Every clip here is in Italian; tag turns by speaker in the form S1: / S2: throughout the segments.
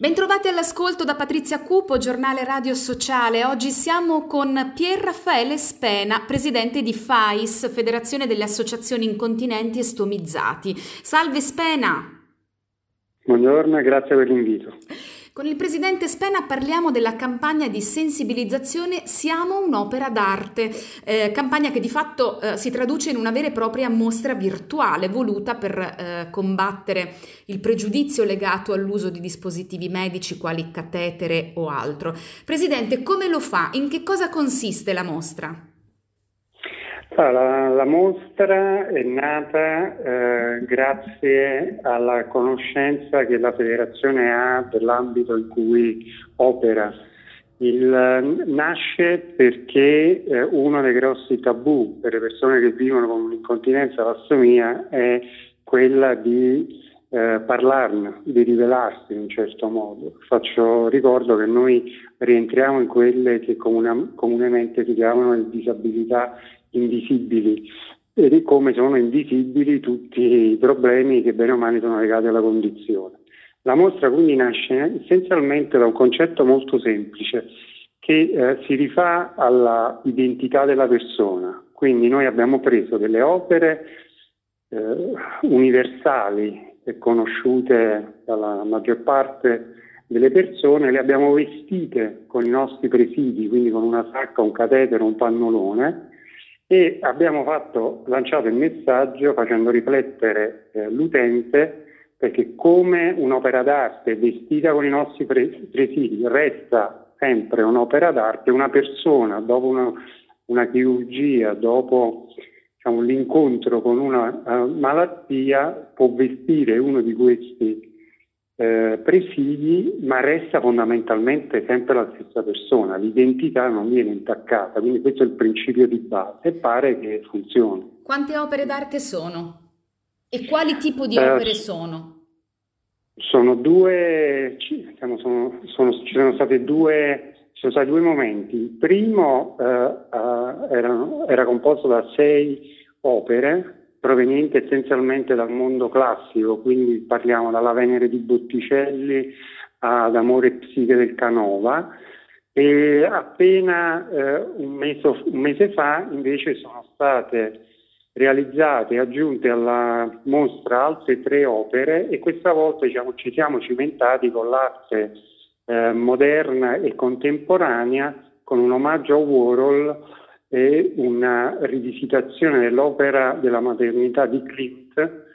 S1: Bentrovati all'ascolto da Patrizia Cupo, giornale radio sociale. Oggi siamo con Pier Raffaele Spena, presidente di FAIS, Federazione delle Associazioni Incontinenti e Stomizzati. Salve Spena!
S2: Buongiorno e grazie per l'invito.
S1: Con il presidente Spena parliamo della campagna di sensibilizzazione Siamo un'opera d'arte, eh, campagna che di fatto eh, si traduce in una vera e propria mostra virtuale voluta per eh, combattere il pregiudizio legato all'uso di dispositivi medici quali catetere o altro. Presidente, come lo fa? In che cosa consiste la mostra?
S2: La, la, mostra è nata eh, grazie alla conoscenza che la federazione ha dell'ambito in cui opera. Il, nasce perché eh, uno dei grossi tabù per le persone che vivono con un'incontinenza lastomia è quella di eh, parlarne, di rivelarsi in un certo modo. Faccio ricordo che noi rientriamo in quelle che comune, comunemente si chiamano le disabilità invisibili e come sono invisibili tutti i problemi che bene o male sono legati alla condizione. La mostra quindi nasce essenzialmente da un concetto molto semplice che eh, si rifà all'identità della persona. Quindi noi abbiamo preso delle opere eh, universali e conosciute dalla maggior parte delle persone, le abbiamo vestite con i nostri presidi, quindi con una sacca, un catetere, un pannolone e abbiamo fatto, lanciato il messaggio facendo riflettere eh, l'utente perché come un'opera d'arte vestita con i nostri presidi resta sempre un'opera d'arte, una persona dopo una, una chirurgia, dopo diciamo, l'incontro con una uh, malattia può vestire uno di questi eh, presidi, ma resta fondamentalmente sempre la stessa persona, l'identità non viene intaccata, quindi questo è il principio di base e pare che funzioni.
S1: Quante opere d'arte sono? E quali tipi di eh, opere sono?
S2: Sono due, diciamo, sono, sono, ci sono stati due, ci sono stati due momenti. Il primo eh, era, era composto da sei opere proveniente essenzialmente dal mondo classico, quindi parliamo dalla Venere di Botticelli ad Amore e Psiche del Canova. E appena eh, un, mese, un, mese, fa invece sono state realizzate e aggiunte alla mostra altre tre opere e questa volta diciamo, ci siamo cimentati con l'arte eh, moderna e contemporanea con un omaggio a Warhol e una rivisitazione dell'opera della maternità di Klimt,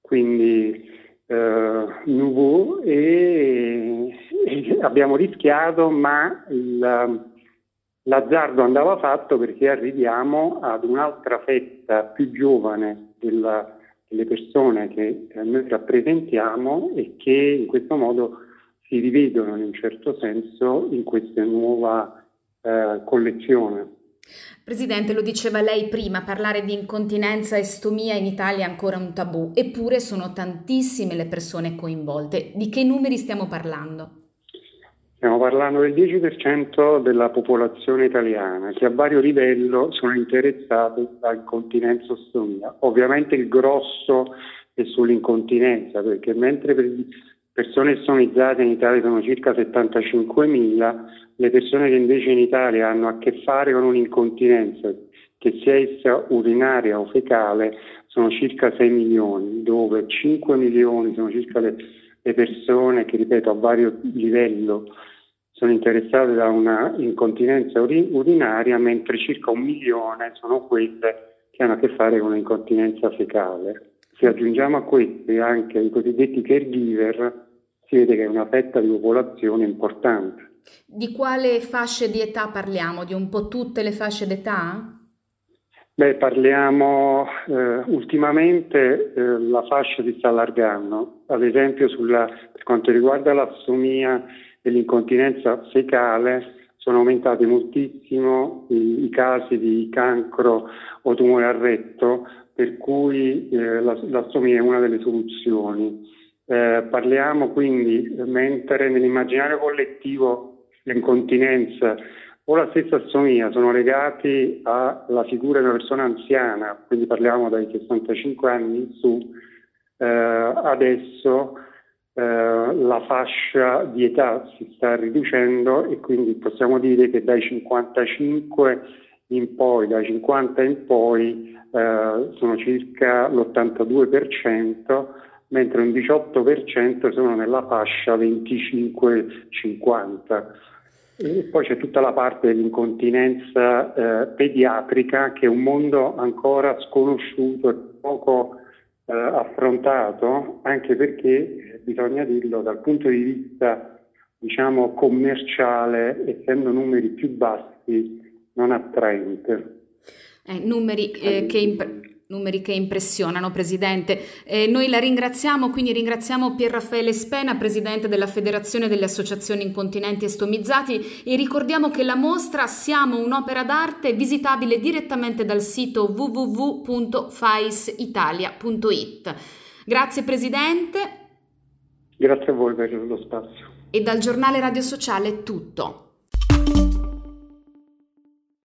S2: quindi eh, Nouveau, e, e, abbiamo rischiato, ma il, l'azzardo andava fatto perché arriviamo ad un'altra fetta più giovane della, delle persone che noi rappresentiamo e che in questo modo si rivedono in un certo senso in questa nuova eh, collezione.
S1: Presidente, lo diceva lei prima, parlare di incontinenza e stomia in Italia è ancora un tabù, eppure sono tantissime le persone coinvolte. Di che numeri stiamo parlando?
S2: Stiamo parlando del 10% della popolazione italiana che a vario livello sono interessate da incontinenza o stomia. Ovviamente il grosso è sull'incontinenza, perché mentre per persone stomizzate in Italia sono circa 75.000, le persone che invece in Italia hanno a che fare con un'incontinenza, che sia essa urinaria o fecale, sono circa 6 milioni, dove 5 milioni sono circa le, le persone che, ripeto, a vario livello sono interessate da una incontinenza urinaria, mentre circa un milione sono quelle che hanno a che fare con un'incontinenza fecale. Se aggiungiamo a questi anche i cosiddetti caregiver, si vede che è una fetta di popolazione importante.
S1: Di quale fasce di età parliamo? Di un po' tutte le fasce d'età?
S2: Beh, parliamo eh, ultimamente eh, la fascia si sta allargando, ad esempio sulla, per quanto riguarda l'assomia e l'incontinenza fecale sono aumentati moltissimo i, i casi di cancro o tumore al retto, per cui eh, l'assomia è una delle soluzioni. Eh, parliamo quindi, mentre nell'immaginario collettivo l'incontinenza o la stessa assomia sono legati alla figura di una persona anziana, quindi parliamo dai 65 anni in su, eh, adesso la fascia di età si sta riducendo e quindi possiamo dire che dai 55 in poi, dai 50 in poi eh, sono circa l'82%, mentre un 18% sono nella fascia 25-50. E poi c'è tutta la parte dell'incontinenza eh, pediatrica che è un mondo ancora sconosciuto e poco eh, affrontato, anche perché, eh, bisogna dirlo, dal punto di vista diciamo, commerciale, essendo numeri più bassi, non attraente.
S1: Eh, numeri, eh, che imp- numeri, che impressionano, Presidente. Eh, noi la ringraziamo, quindi ringraziamo Pier Raffaele Spena, Presidente della Federazione delle Associazioni Incontinenti e Stomizzati e ricordiamo che la mostra Siamo un'opera d'arte visitabile direttamente dal sito www.faisitalia.it. Grazie Presidente.
S2: Grazie a voi per lo spazio.
S1: E dal giornale Radio Sociale è tutto.